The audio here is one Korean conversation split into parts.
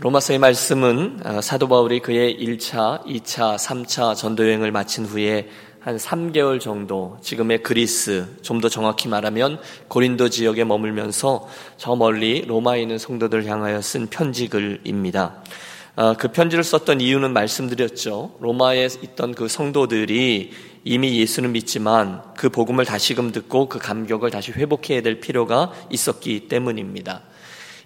로마서의 말씀은 어, 사도 바울이 그의 1차, 2차, 3차 전도 여행을 마친 후에 한 3개월 정도 지금의 그리스, 좀 더 정확히 말하면 고린도 지역에 머물면서 저 멀리 로마에 있는 성도들 향하여 쓴 편지글입니다. 어, 그 편지를 썼던 이유는 말씀드렸죠. 로마에 있던 그 성도들이 이미 예수는 믿지만 그 복음을 다시금 듣고 그 감격을 다시 회복해야 될 필요가 있었기 때문입니다.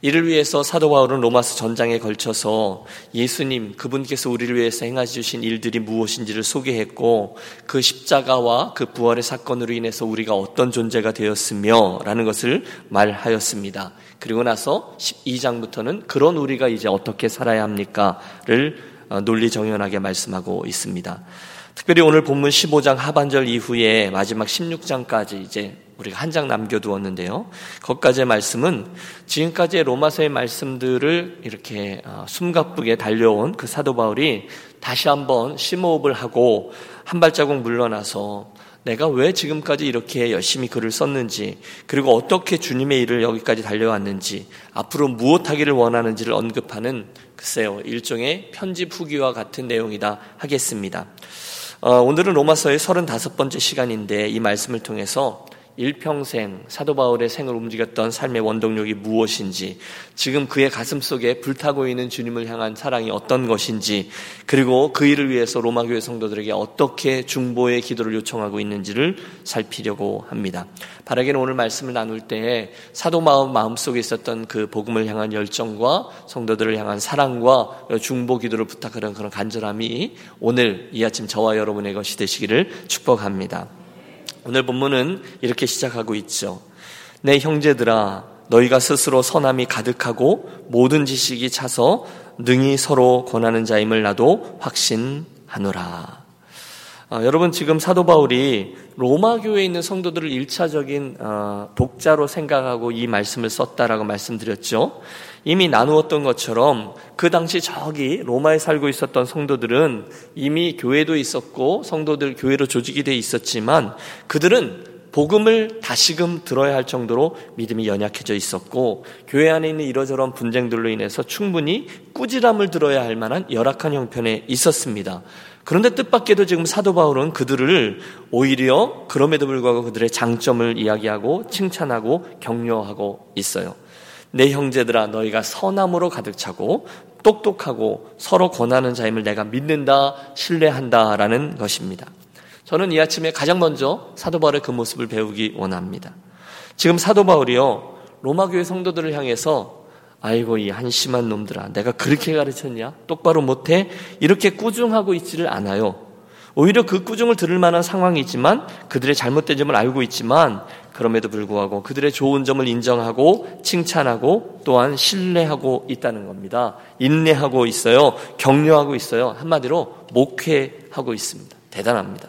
이를 위해서 사도 바울은 로마서 전장에 걸쳐서 예수님 그분께서 우리를 위해서 행하시 주신 일들이 무엇인지를 소개했고 그 십자가와 그 부활의 사건으로 인해서 우리가 어떤 존재가 되었으며라는 것을 말하였습니다. 그리고 나서 12장부터는 그런 우리가 이제 어떻게 살아야 합니까를 어, 논리 정연하게 말씀하고 있습니다. 특별히 오늘 본문 15장 하반절 이후에 마지막 16장까지 이제 우리가 한 장 남겨두었는데요. 거기까지의 말씀은 지금까지의 로마서의 말씀들을 이렇게 어, 숨가쁘게 달려온 그 사도 바울이 다시 한번 심호흡을 하고 한 발자국 물러나서 내가 왜 지금까지 이렇게 열심히 글을 썼는지, 그리고 어떻게 주님의 일을 여기까지 달려왔는지, 앞으로 무엇하기를 원하는지를 언급하는 글쎄요, 일종의 편집 후기와 같은 내용이다 하겠습니다. 어, 오늘은 로마서의 35번째 시간인데 이 말씀을 통해서 일평생 사도 바울의 생을 움직였던 삶의 원동력이 무엇인지, 지금 그의 가슴 속에 불타고 있는 주님을 향한 사랑이 어떤 것인지, 그리고 그 일을 위해서 로마 교회 성도들에게 어떻게 중보의 기도를 요청하고 있는지를 살피려고 합니다. 바라기는 오늘 말씀을 나눌 때 사도 마음 마음 속에 있었던 그 복음을 향한 열정과 성도들을 향한 사랑과 중보 기도를 부탁하는 그런 간절함이 오늘 이 아침 저와 여러분의 것이 되시기를 축복합니다. 오늘 본문은 이렇게 시작하고 있죠. 내 형제들아, 너희가 스스로 선함이 가득하고 모든 지식이 차서 능히 서로 권하는 자임을 나도 확신하노라. 아, 여러분 지금 사도 바울이 로마 교회에 있는 성도들을 일차적인 어, 독자로 생각하고 이 말씀을 썼다라고 말씀드렸죠. 이미 나누었던 것처럼 그 당시 저기 로마에 살고 있었던 성도들은 이미 교회도 있었고 성도들 교회로 조직이 돼 있었지만 그들은 복음을 다시금 들어야 할 정도로 믿음이 연약해져 있었고 교회 안에 있는 이러저런 분쟁들로 인해서 충분히 꾸지람을 들어야 할 만한 열악한 형편에 있었습니다. 그런데 뜻밖에도 지금 사도 바울은 그들을 오히려 그럼에도 불구하고 그들의 장점을 이야기하고 칭찬하고 격려하고 있어요. 내 형제들아 너희가 선함으로 가득 차고 똑똑하고 서로 권하는 자임을 내가 믿는다 신뢰한다라는 것입니다. 저는 이 아침에 가장 먼저 사도 바울의 그 모습을 배우기 원합니다. 지금 사도 바울이요 로마 교회 성도들을 향해서 아이고 이 한심한 놈들아 내가 그렇게 가르쳤냐 똑바로 못해 이렇게 꾸중하고 있지를 않아요. 오히려 그 꾸중을 들을 만한 상황이지만 그들의 잘못된 점을 알고 있지만 그럼에도 불구하고 그들의 좋은 점을 인정하고 칭찬하고 또한 신뢰하고 있다는 겁니다. 인내하고 있어요. 격려하고 있어요. 한마디로 목회하고 있습니다. 대단합니다.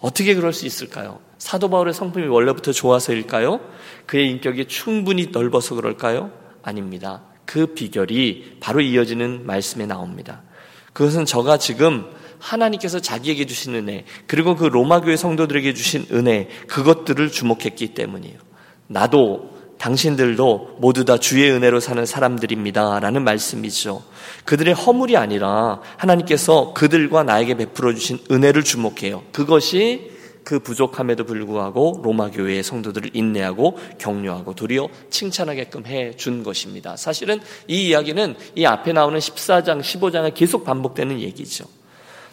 어떻게 그럴 수 있을까요? 사도 바울의 성품이 원래부터 좋아서일까요? 그의 인격이 충분히 넓어서 그럴까요? 아닙니다. 그 비결이 바로 이어지는 말씀에 나옵니다. 그것은 저가 지금 하나님께서 자기에게 주신 은혜, 그리고 그 로마 교회 성도들에게 주신 은혜, 그것들을 주목했기 때문이에요. 나도 당신들도 모두 다 주의 은혜로 사는 사람들입니다. 라는 말씀이죠. 그들의 허물이 아니라 하나님께서 그들과 나에게 베풀어 주신 은혜를 주목해요. 그것이 그 부족함에도 불구하고 로마 교회의 성도들을 인내하고 격려하고 도리어 칭찬하게끔 해 준 것입니다. 사실은 이 이야기는 이 앞에 나오는 14장, 15장에 계속 반복되는 얘기죠.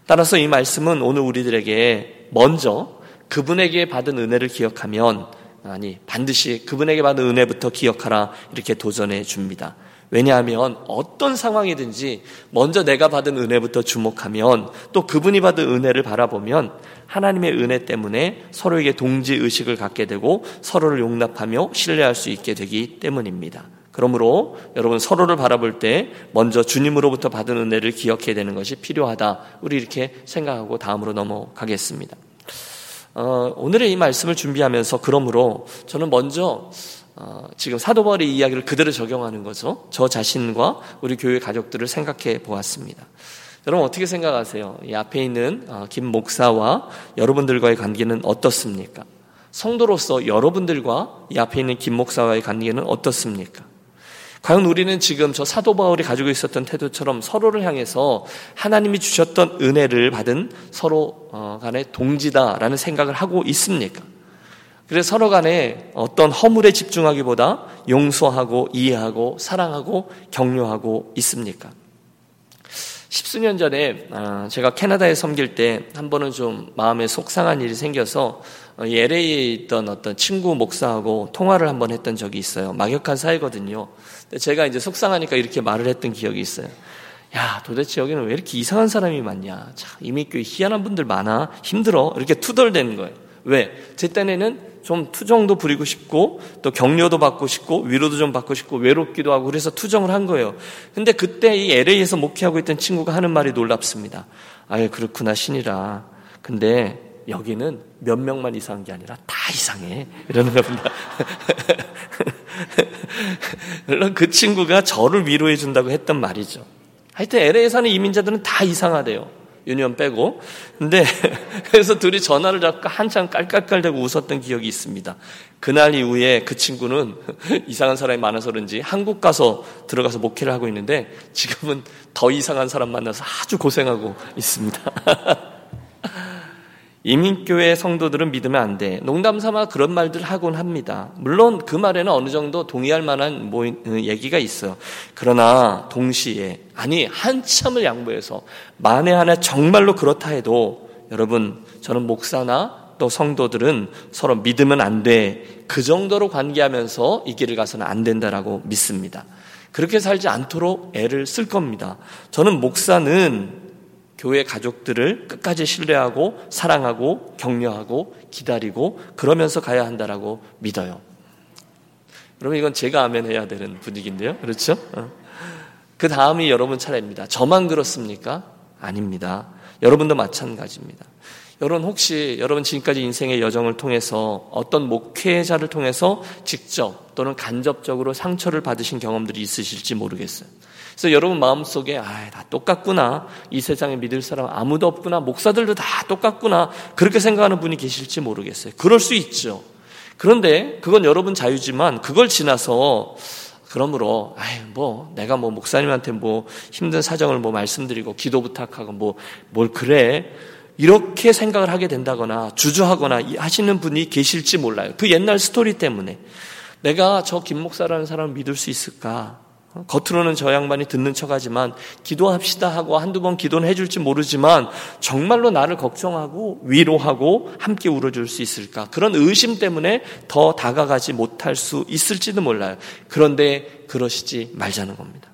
따라서 이 말씀은 오늘 우리들에게 먼저 그분에게 받은 은혜를 기억하면 아니 반드시 그분에게 받은 은혜부터 기억하라 이렇게 도전해 줍니다. 왜냐하면 어떤 상황이든지 먼저 내가 받은 은혜부터 주목하면 또 그분이 받은 은혜를 바라보면 하나님의 은혜 때문에 서로에게 동지 의식을 갖게 되고 서로를 용납하며 신뢰할 수 있게 되기 때문입니다. 그러므로 여러분 서로를 바라볼 때 먼저 주님으로부터 받은 은혜를 기억해야 되는 것이 필요하다. 우리 이렇게 생각하고 다음으로 넘어가겠습니다. 어, 오늘의 이 말씀을 준비하면서 그러므로 저는 먼저 어, 지금 사도 바울의 이야기를 그대로 적용하는 거죠. 저 자신과 우리 교회 가족들을 생각해 보았습니다. 여러분 어떻게 생각하세요? 이 앞에 있는 어, 김 목사와 여러분들과의 관계는 어떻습니까? 성도로서 여러분들과 이 앞에 있는 김 목사와의 관계는 어떻습니까? 과연 우리는 지금 저 사도 바울이 가지고 있었던 태도처럼 서로를 향해서 하나님이 주셨던 은혜를 받은 서로 어, 간의 동지다라는 생각을 하고 있습니까? 그래서 서로 간에 어떤 허물에 집중하기보다 용서하고 이해하고 사랑하고 격려하고 있습니까? 십수년 전에 아, 제가 캐나다에 섬길 때 한 번은 좀 마음에 속상한 일이 생겨서 LA에 있던 어떤 친구 목사하고 통화를 한 번 했던 적이 있어요. 막역한 사이거든요. 제가 이제 속상하니까 이렇게 말을 했던 기억이 있어요. 야, 도대체 여기는 왜 이렇게 이상한 사람이 많냐? 참, 이민교회 희한한 분들 많아. 힘들어. 이렇게 투덜대는 거예요. 왜? 제 딴에는 좀 투정도 부리고 싶고 또 격려도 받고 싶고 위로도 좀 받고 싶고 외롭기도 하고 그래서 투정을 한 거예요. 근데 그때 이 LA에서 목회하고 있던 친구가 하는 말이 놀랍습니다. 아예 그렇구나 신이라. 근데 여기는 몇 명만 이상한 게 아니라 다 이상해. 이러는 겁니다. 물론 그 친구가 저를 위로해 준다고 했던 말이죠. 하여튼 LA에 사는 이민자들은 다 이상하대요. 유니언 빼고. 근데 그래서 둘이 전화를 잡고 한참 깔깔깔대고 웃었던 기억이 있습니다. 그날 이후에 그 친구는 이상한 사람이 많아서 그런지 한국 가서 들어가서 목회를 하고 있는데 지금은 더 이상한 사람 만나서 아주 고생하고 있습니다. 이민교회 성도들은 믿으면 안 돼. 농담 삼아 그런 말들 하곤 합니다. 물론 그 말에는 어느 정도 동의할 만한 뭐, 어, 얘기가 있어요. 그러나 동시에, 아니, 한참을 양보해서 만에 하나 정말로 그렇다 해도 여러분, 저는 목사나 또 성도들은 서로 믿으면 안 돼. 그 정도로 관계하면서 이 길을 가서는 안 된다라고 믿습니다. 그렇게 살지 않도록 애를 쓸 겁니다. 저는 목사는 교회 가족들을 끝까지 신뢰하고 사랑하고 격려하고 기다리고 그러면서 가야 한다라고 믿어요. 여러분 이건 제가 아멘 해야 되는 분위기인데요. 그렇죠? 어. 그 다음이 여러분 차례입니다. 저만 그렇습니까? 아닙니다. 여러분도 마찬가지입니다. 여러분 혹시 여러분 지금까지 인생의 여정을 통해서 어떤 목회자를 통해서 직접 또는 간접적으로 상처를 받으신 경험들이 있으실지 모르겠어요. 그래서 여러분 마음속에 아, 다 똑같구나. 이 세상에 믿을 사람 아무도 없구나. 목사들도 다 똑같구나. 그렇게 생각하는 분이 계실지 모르겠어요. 그럴 수 있죠. 그런데 그건 여러분 자유지만 그걸 지나서 그러므로 아이 뭐 내가 뭐 목사님한테 뭐 힘든 사정을 뭐 말씀드리고 기도 부탁하고 뭐 뭘 그래 이렇게 생각을 하게 된다거나 주저하거나 하시는 분이 계실지 몰라요. 그 옛날 스토리 때문에 내가 저 김 목사라는 사람을 믿을 수 있을까? 겉으로는 저 양반이 듣는 척하지만 기도합시다 하고 한두 번 기도는 해줄지 모르지만 정말로 나를 걱정하고 위로하고 함께 울어줄 수 있을까 그런 의심 때문에 더 다가가지 못할 수 있을지도 몰라요. 그런데 그러시지 말자는 겁니다.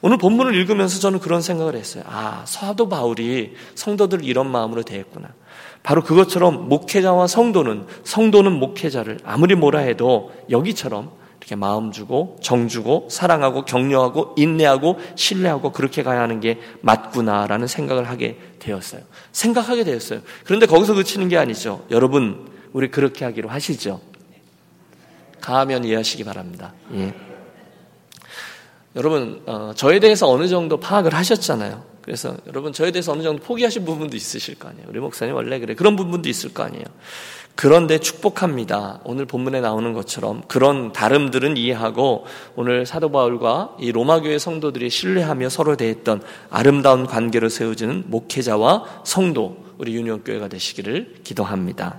오늘 본문을 읽으면서 저는 그런 생각을 했어요. 아 사도 바울이 성도들 이런 마음으로 대했구나. 바로 그것처럼 목회자와 성도는 성도는 목회자를 아무리 뭐라 해도 여기처럼 이렇게 마음 주고 정 주고 사랑하고 격려하고 인내하고 신뢰하고 그렇게 가야 하는 게 맞구나라는 생각을 하게 되었어요. 생각하게 되었어요. 그런데 거기서 그치는 게 아니죠. 여러분 우리 그렇게 하기로 하시죠. 가하면 이해하시기 바랍니다. 예. 여러분 어, 저에 대해서 어느 정도 파악을 하셨잖아요. 그래서 여러분 저에 대해서 어느 정도 포기하신 부분도 있으실 거 아니에요. 우리 목사님 원래 그래 그런 부분도 있을 거 아니에요. 그런데 축복합니다. 오늘 본문에 나오는 것처럼 그런 다름들은 이해하고 오늘 사도 바울과 이 로마 교회 성도들이 신뢰하며 서로 대했던 아름다운 관계를 세워주는 목회자와 성도 우리 유니온 교회가 되시기를 기도합니다.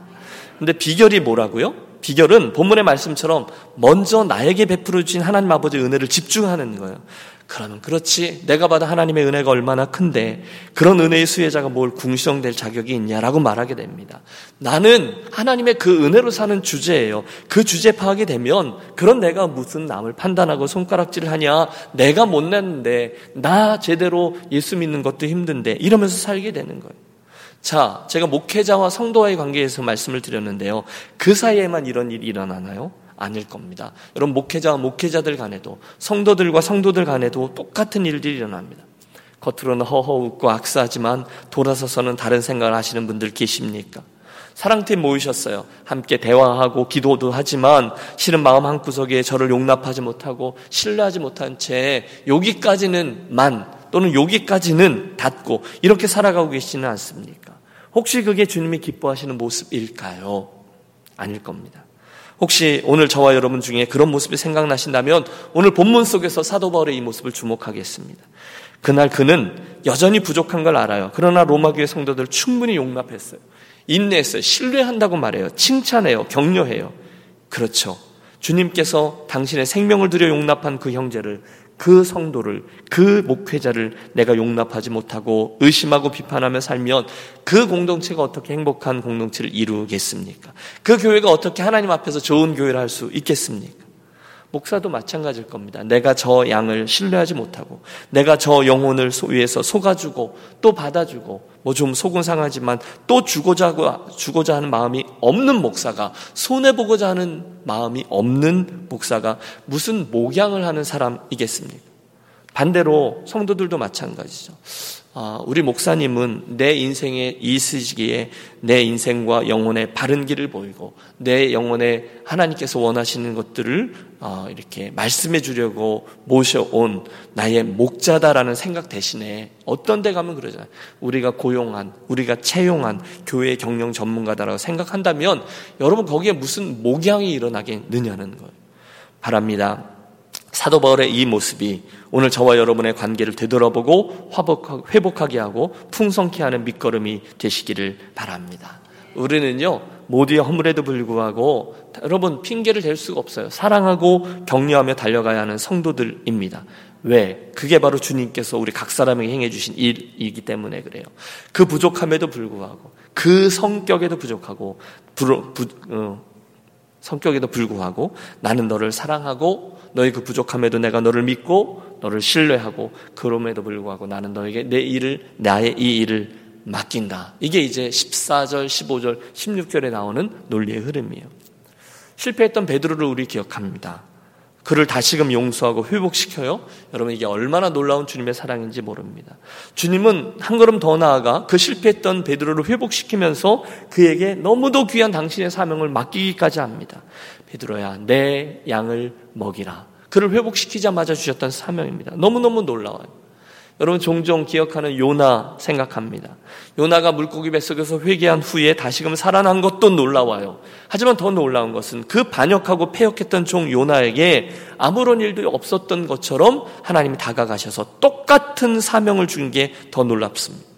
근데 비결이 뭐라고요? 비결은 본문의 말씀처럼 먼저 나에게 베풀어 주신 하나님 아버지의 은혜를 집중하는 거예요. 그러면 그렇지. 내가 받은 하나님의 은혜가 얼마나 큰데 그런 은혜의 수혜자가 뭘 궁시렁될 자격이 있냐라고 말하게 됩니다. 나는 하나님의 그 은혜로 사는 주제예요. 그 주제 파악이 되면 그런 내가 무슨 남을 판단하고 손가락질을 하냐. 내가 못냈는데 나 제대로 예수 믿는 것도 힘든데 이러면서 살게 되는 거예요. 자, 제가 목회자와 성도와의 관계에서 말씀을 드렸는데요. 그 사이에만 이런 일이 일어나나요? 아닐 겁니다. 여러분 목회자와 목회자들 간에도 성도들과 성도들 간에도 똑같은 일들이 일어납니다. 겉으로는 허허 웃고 악수하지만 돌아서서는 다른 생각을 하시는 분들 계십니까? 사랑팀 모이셨어요. 함께 대화하고 기도도 하지만 실은 마음 한구석에 저를 용납하지 못하고 신뢰하지 못한 채 여기까지는 만 또는 여기까지는 닫고 이렇게 살아가고 계시지는 않습니까? 혹시 그게 주님이 기뻐하시는 모습일까요? 아닐 겁니다. 혹시 오늘 저와 여러분 중에 그런 모습이 생각나신다면 오늘 본문 속에서 사도 바울의 이 모습을 주목하겠습니다. 그날 그는 여전히 부족한 걸 알아요. 그러나 로마 교회 성도들 충분히 용납했어요. 인내했어요. 신뢰한다고 말해요. 칭찬해요. 격려해요. 그렇죠. 주님께서 당신의 생명을 들여 용납한 그 형제를 그 성도를 그 목회자를 내가 용납하지 못하고 의심하고 비판하며 살면 그 공동체가 어떻게 행복한 공동체를 이루겠습니까? 그 교회가 어떻게 하나님 앞에서 좋은 교회를 할 수 있겠습니까? 목사도 마찬가지일 겁니다. 내가 저 양을 신뢰하지 못하고, 내가 저 영혼을 위해서 속아주고, 또 받아주고, 뭐 좀 속은 상하지만 또 주고자, 주고자 하는 마음이 없는 목사가, 손해보고자 하는 마음이 없는 목사가 무슨 목양을 하는 사람이겠습니까? 반대로 성도들도 마찬가지죠. 아, 우리 목사님은 내 인생의 이 시기에 내 인생과 영혼의 바른 길을 보이고 내 영혼에 하나님께서 원하시는 것들을 아, 이렇게 말씀해 주려고 모셔온 나의 목자다라는 생각 대신에 어떤 데 가면 그러잖아요. 우리가 고용한, 우리가 채용한 교회 경영 전문가다라고 생각한다면 여러분 거기에 무슨 목양이 일어나겠느냐는 거예요. 바랍니다. 사도 바울의 이 모습이 오늘 저와 여러분의 관계를 되돌아보고 회복하게 하고 풍성케 하는 밑거름이 되시기를 바랍니다. 우리는요, 모두의 허물에도 불구하고 여러분 핑계를 댈 수가 없어요. 사랑하고 격려하며 달려가야 하는 성도들입니다. 왜? 그게 바로 주님께서 우리 각 사람에게 행해 주신 일이기 때문에 그래요. 그 부족함에도 불구하고 그 성격에도 부족하고 부, 부, 어, 성격에도 불구하고 나는 너를 사랑하고 너의 그 부족함에도 내가 너를 믿고 너를 신뢰하고 그럼에도 불구하고 나는 너에게 내 일을 나의 이 일을 맡긴다. 이게 이제 14절, 15절, 16절에 나오는 논리의 흐름이에요. 실패했던 베드로를 우리 기억합니다. 그를 다시금 용서하고 회복시켜요. 여러분 이게 얼마나 놀라운 주님의 사랑인지 모릅니다. 주님은 한 걸음 더 나아가 그 실패했던 베드로를 회복시키면서 그에게 너무도 귀한 당신의 사명을 맡기기까지 합니다. 베드로야 내 양을 먹이라. 그를 회복시키자마자 주셨던 사명입니다. 너무너무 놀라워요. 여러분 종종 기억하는 요나 생각합니다. 요나가 물고기 뱃속에서 회개한 후에 다시금 살아난 것도 놀라워요. 하지만 더 놀라운 것은 그 반역하고 폐역했던 종 요나에게 아무런 일도 없었던 것처럼 하나님이 다가가셔서 똑같은 사명을 준 게 더 놀랍습니다.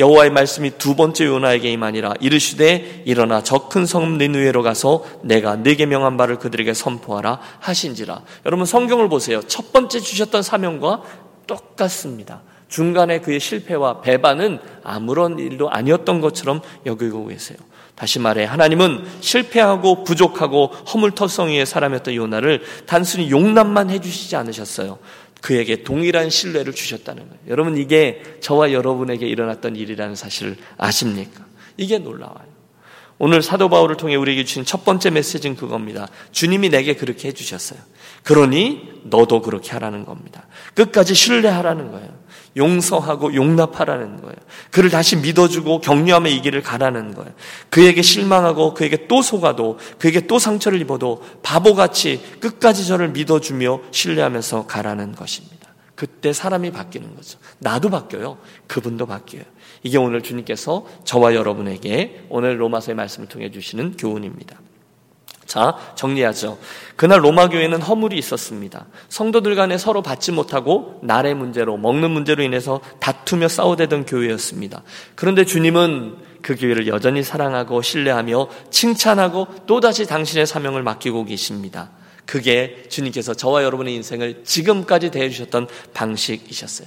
여호와의 말씀이 두 번째 요나에게 임하니라 이르시되 일어나 저큰성 니누에로 가서 내가 네게 명한 바를 그들에게 선포하라 하신지라. 여러분 성경을 보세요. 첫 번째 주셨던 사명과 똑같습니다. 중간에 그의 실패와 배반은 아무런 일도 아니었던 것처럼 여기고 계세요. 다시 말해 하나님은 실패하고 부족하고 허물터성이의 사람이었던 요나를 단순히 용납만 해주시지 않으셨어요. 그에게 동일한 신뢰를 주셨다는 거예요. 여러분 이게 저와 여러분에게 일어났던 일이라는 사실을 아십니까? 이게 놀라워요. 오늘 사도 바울을 통해 우리에게 주신 첫 번째 메시지는 그겁니다. 주님이 내게 그렇게 해주셨어요. 그러니 너도 그렇게 하라는 겁니다. 끝까지 신뢰하라는 거예요. 용서하고 용납하라는 거예요. 그를 다시 믿어주고 격려하며 이 길을 가라는 거예요. 그에게 실망하고 그에게 또 속아도 그에게 또 상처를 입어도 바보같이 끝까지 저를 믿어주며 신뢰하면서 가라는 것입니다. 그때 사람이 바뀌는 거죠. 나도 바뀌어요. 그분도 바뀌어요. 이게 오늘 주님께서 저와 여러분에게 오늘 로마서의 말씀을 통해 주시는 교훈입니다. 자, 정리하죠. 그날 로마 교회는 허물이 있었습니다. 성도들 간에 서로 받지 못하고 날의 문제로 먹는 문제로 인해서 다투며 싸우대던 교회였습니다. 그런데 주님은 그 교회를 여전히 사랑하고 신뢰하며 칭찬하고 또다시 당신의 사명을 맡기고 계십니다. 그게 주님께서 저와 여러분의 인생을 지금까지 대해 주셨던 방식이셨어요.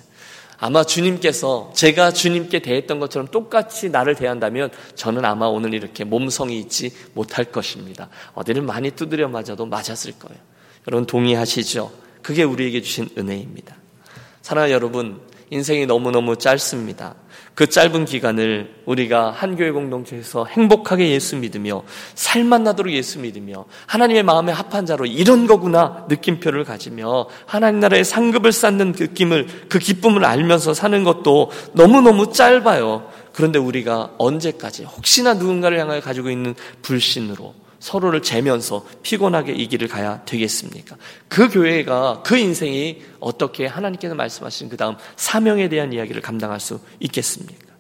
아마 주님께서 제가 주님께 대했던 것처럼 똑같이 나를 대한다면 저는 아마 오늘 이렇게 몸성이 있지 못할 것입니다. 어디를 많이 두드려 맞아도 맞았을 거예요. 여러분 동의하시죠? 그게 우리에게 주신 은혜입니다. 사랑하는 여러분, 인생이 너무너무 짧습니다. 그 짧은 기간을 우리가 한 교회 공동체에서 행복하게 예수 믿으며 살만 나도록 예수 믿으며 하나님의 마음에 합한 자로 이런 거구나 느낌표를 가지며 하나님 나라의 상급을 쌓는 느낌을 그 기쁨을 알면서 사는 것도 너무너무 짧아요. 그런데 우리가 언제까지 혹시나 누군가를 향하여 가지고 있는 불신으로 서로를 재면서 피곤하게 이 길을 가야 되겠습니까? 그 교회가 그 인생이 어떻게 하나님께서 말씀하신 그 다음 사명에 대한 이야기를 감당할 수 있겠습니까?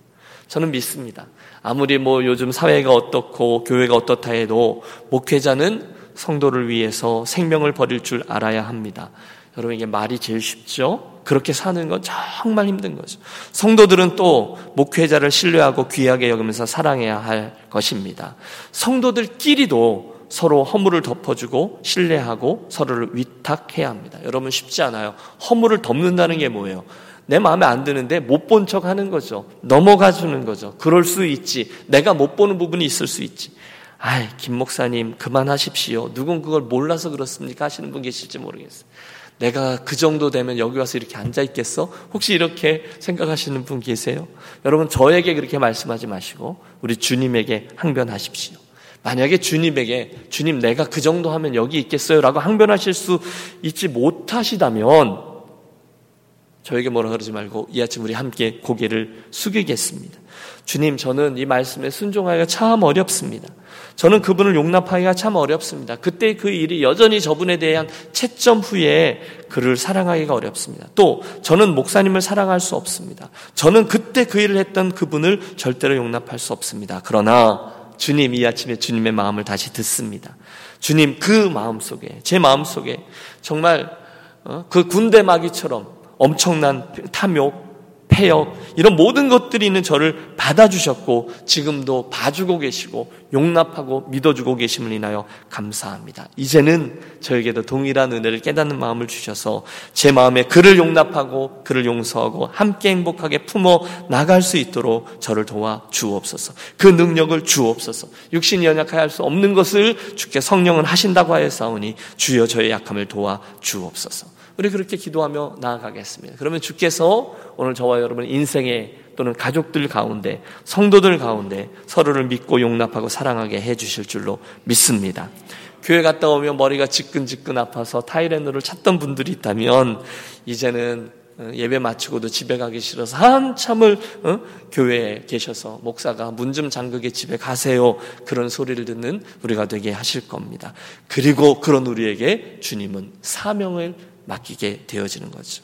저는 믿습니다. 아무리 뭐 요즘 사회가 어떻고 교회가 어떻다 해도 목회자는 성도를 위해서 생명을 버릴 줄 알아야 합니다. 여러분 이게 말이 제일 쉽죠? 그렇게 사는 건 정말 힘든 거죠. 성도들은 또 목회자를 신뢰하고 귀하게 여기면서 사랑해야 할 것입니다. 성도들끼리도 서로 허물을 덮어주고 신뢰하고 서로를 위탁해야 합니다. 여러분 쉽지 않아요. 허물을 덮는다는 게 뭐예요? 내 마음에 안 드는데 못 본 척 하는 거죠. 넘어가 주는 거죠. 그럴 수 있지. 내가 못 보는 부분이 있을 수 있지. 아이, 김 목사님, 그만하십시오. 누군 그걸 몰라서 그렇습니까? 하시는 분 계실지 모르겠어요. 내가 그 정도 되면 여기 와서 이렇게 앉아 있겠어? 혹시 이렇게 생각하시는 분 계세요? 여러분, 저에게 그렇게 말씀하지 마시고, 우리 주님에게 항변하십시오. 만약에 주님에게, 주님, 내가 그 정도 하면 여기 있겠어요? 라고 항변하실 수 있지 못하시다면, 저에게 뭐라 그러지 말고 이 아침 우리 함께 고개를 숙이겠습니다. 주님, 저는 이 말씀에 순종하기가 참 어렵습니다. 저는 그분을 용납하기가 참 어렵습니다. 그때 그 일이 여전히 저분에 대한 채점 후에 그를 사랑하기가 어렵습니다. 또 저는 목사님을 사랑할 수 없습니다. 저는 그때 그 일을 했던 그분을 절대로 용납할 수 없습니다. 그러나 주님 이 아침에 주님의 마음을 다시 듣습니다. 주님 그 마음 속에 제 마음 속에 정말 어, 그 군대 마귀처럼 엄청난 탐욕, 폐역, 이런 모든 것들이 있는 저를 받아주셨고, 지금도 봐주고 계시고, 용납하고 믿어주고 계심을 인하여 감사합니다. 이제는 저에게도 동일한 은혜를 깨닫는 마음을 주셔서, 제 마음에 그를 용납하고, 그를 용서하고, 함께 행복하게 품어 나갈 수 있도록 저를 도와 주옵소서. 그 능력을 주옵소서. 육신이 연약하여 할 수 없는 것을 주께 성령은 하신다고 하였사오니, 주여 저의 약함을 도와 주옵소서. 우리 그렇게 기도하며 나아가겠습니다. 그러면 주께서 오늘 저와 여러분 인생의 또는 가족들 가운데 성도들 가운데 서로를 믿고 용납하고 사랑하게 해 주실 줄로 믿습니다. 교회 갔다 오면 머리가 지끈지끈 아파서 타이레놀을 찾던 분들이 있다면 이제는 어, 예배 마치고도 집에 가기 싫어서 한참을 어? 교회에 계셔서 목사가 문 좀 잠그게 집에 가세요 그런 소리를 듣는 우리가 되게 하실 겁니다. 그리고 그런 우리에게 주님은 사명을 맡기게 되어지는 거죠.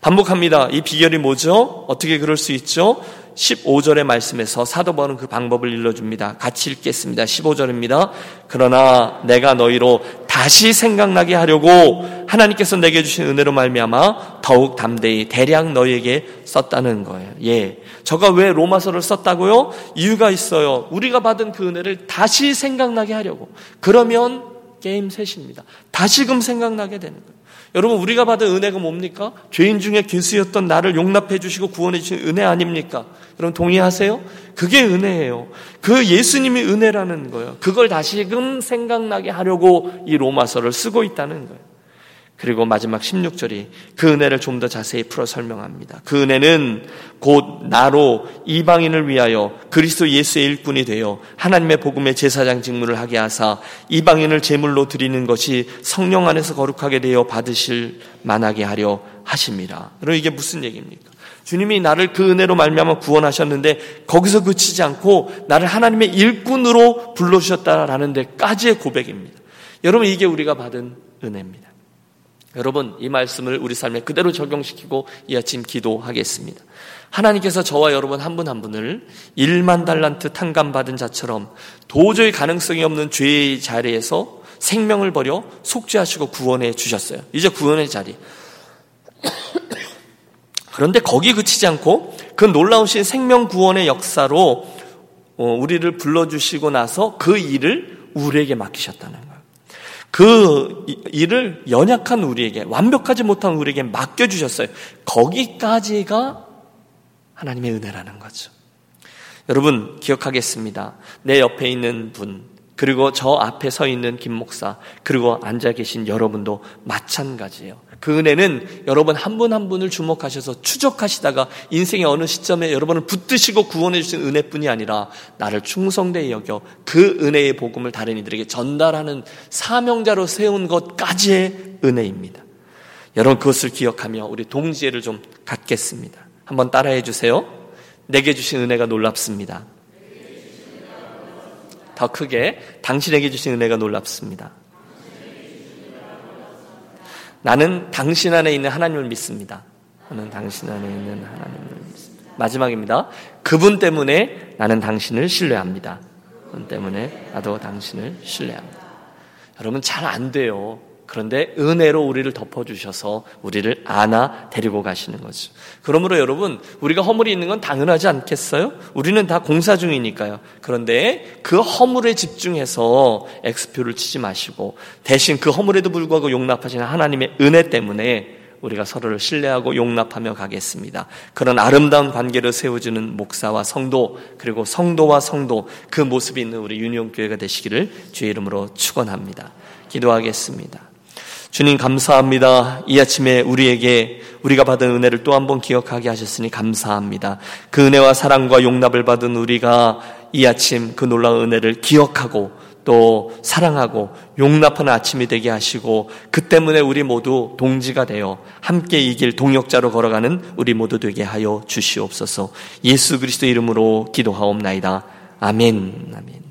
반복합니다. 이 비결이 뭐죠? 어떻게 그럴 수 있죠? 15절의 말씀에서 사도 바울은 그 방법을 일러줍니다. 같이 읽겠습니다. 15절입니다. 그러나 내가 너희로 다시 생각나게 하려고 하나님께서 내게 주신 은혜로 말미암아 더욱 담대히 대량 너희에게 썼다는 거예요. 예. 저가 왜 로마서를 썼다고요? 이유가 있어요. 우리가 받은 그 은혜를 다시 생각나게 하려고. 그러면 게임 셋입니다. 다시금 생각나게 되는 거예요. 여러분 우리가 받은 은혜가 뭡니까? 죄인 중에 괴수였던 나를 용납해 주시고 구원해 주신 은혜 아닙니까? 여러분 동의하세요? 그게 은혜예요. 그 예수님이 은혜라는 거예요. 그걸 다시금 생각나게 하려고 이 로마서를 쓰고 있다는 거예요. 그리고 마지막 16절이 그 은혜를 좀 더 자세히 풀어 설명합니다. 그 은혜는 곧 나로 이방인을 위하여 그리스도 예수의 일꾼이 되어 하나님의 복음의 제사장 직무를 하게 하사 이방인을 제물로 드리는 것이 성령 안에서 거룩하게 되어 받으실 만하게 하려 하십니다. 그럼 이게 무슨 얘기입니까? 주님이 나를 그 은혜로 말미암아 구원하셨는데 거기서 그치지 않고 나를 하나님의 일꾼으로 불러 주셨다라는 데까지의 고백입니다. 여러분 이게 우리가 받은 은혜입니다. 여러분, 이 말씀을 우리 삶에 그대로 적용시키고 이 아침 기도하겠습니다. 하나님께서 저와 여러분 한 분한 한 분을 1만 달란트 탕감받은 자처럼 도저히 가능성이 없는 죄의 자리에서 생명을 버려 속죄하시고 구원해 주셨어요. 이제 구원의 자리. 그런데 거기 그치지 않고 그 놀라우신 생명 구원의 역사로 어, 우리를 불러주시고 나서 그 일을 우리에게 맡기셨다는 거예요. 그 일을 연약한 우리에게, 완벽하지 못한 우리에게 맡겨주셨어요. 거기까지가 하나님의 은혜라는 거죠. 여러분, 기억하겠습니다. 내 옆에 있는 분, 그리고 저 앞에 서 있는 김 목사, 그리고 앉아 계신 여러분도 마찬가지예요. 그 은혜는 여러분 한 분한 한 분을 주목하셔서 추적하시다가 인생의 어느 시점에 여러분을 붙드시고 구원해 주신 은혜뿐이 아니라 나를 충성되이 여겨 그 은혜의 복음을 다른 이들에게 전달하는 사명자로 세운 것까지의 은혜입니다. 여러분 그것을 기억하며 우리 동지애를 좀 갖겠습니다. 한번 따라해 주세요. 내게 주신 은혜가 놀랍습니다. 더 크게 당신에게 주신 은혜가 놀랍습니다. 나는 당신 안에 있는 하나님을 믿습니다. 나는 당신 안에 있는 하나님을 믿습니다. 마지막입니다. 그분 때문에 나는 당신을 신뢰합니다. 그분 때문에 나도 당신을 신뢰합니다. 여러분 잘 안 돼요. 그런데 은혜로 우리를 덮어주셔서 우리를 안아 데리고 가시는 거죠. 그러므로 여러분, 우리가 허물이 있는 건 당연하지 않겠어요? 우리는 다 공사 중이니까요. 그런데 그 허물에 집중해서 엑스표를 치지 마시고 대신 그 허물에도 불구하고 용납하시는 하나님의 은혜 때문에 우리가 서로를 신뢰하고 용납하며 가겠습니다. 그런 아름다운 관계를 세워주는 목사와 성도 그리고 성도와 성도 그 모습이 있는 우리 유니온교회가 되시기를 주의 이름으로 축원합니다. 기도하겠습니다. 주님 감사합니다. 이 아침에 우리에게 우리가 받은 은혜를 또 한 번 기억하게 하셨으니 감사합니다. 그 은혜와 사랑과 용납을 받은 우리가 이 아침 그 놀라운 은혜를 기억하고 또 사랑하고 용납하는 아침이 되게 하시고 그 때문에 우리 모두 동지가 되어 함께 이길 동역자로 걸어가는 우리 모두 되게 하여 주시옵소서. 예수 그리스도 이름으로 기도하옵나이다. 아멘. 아멘.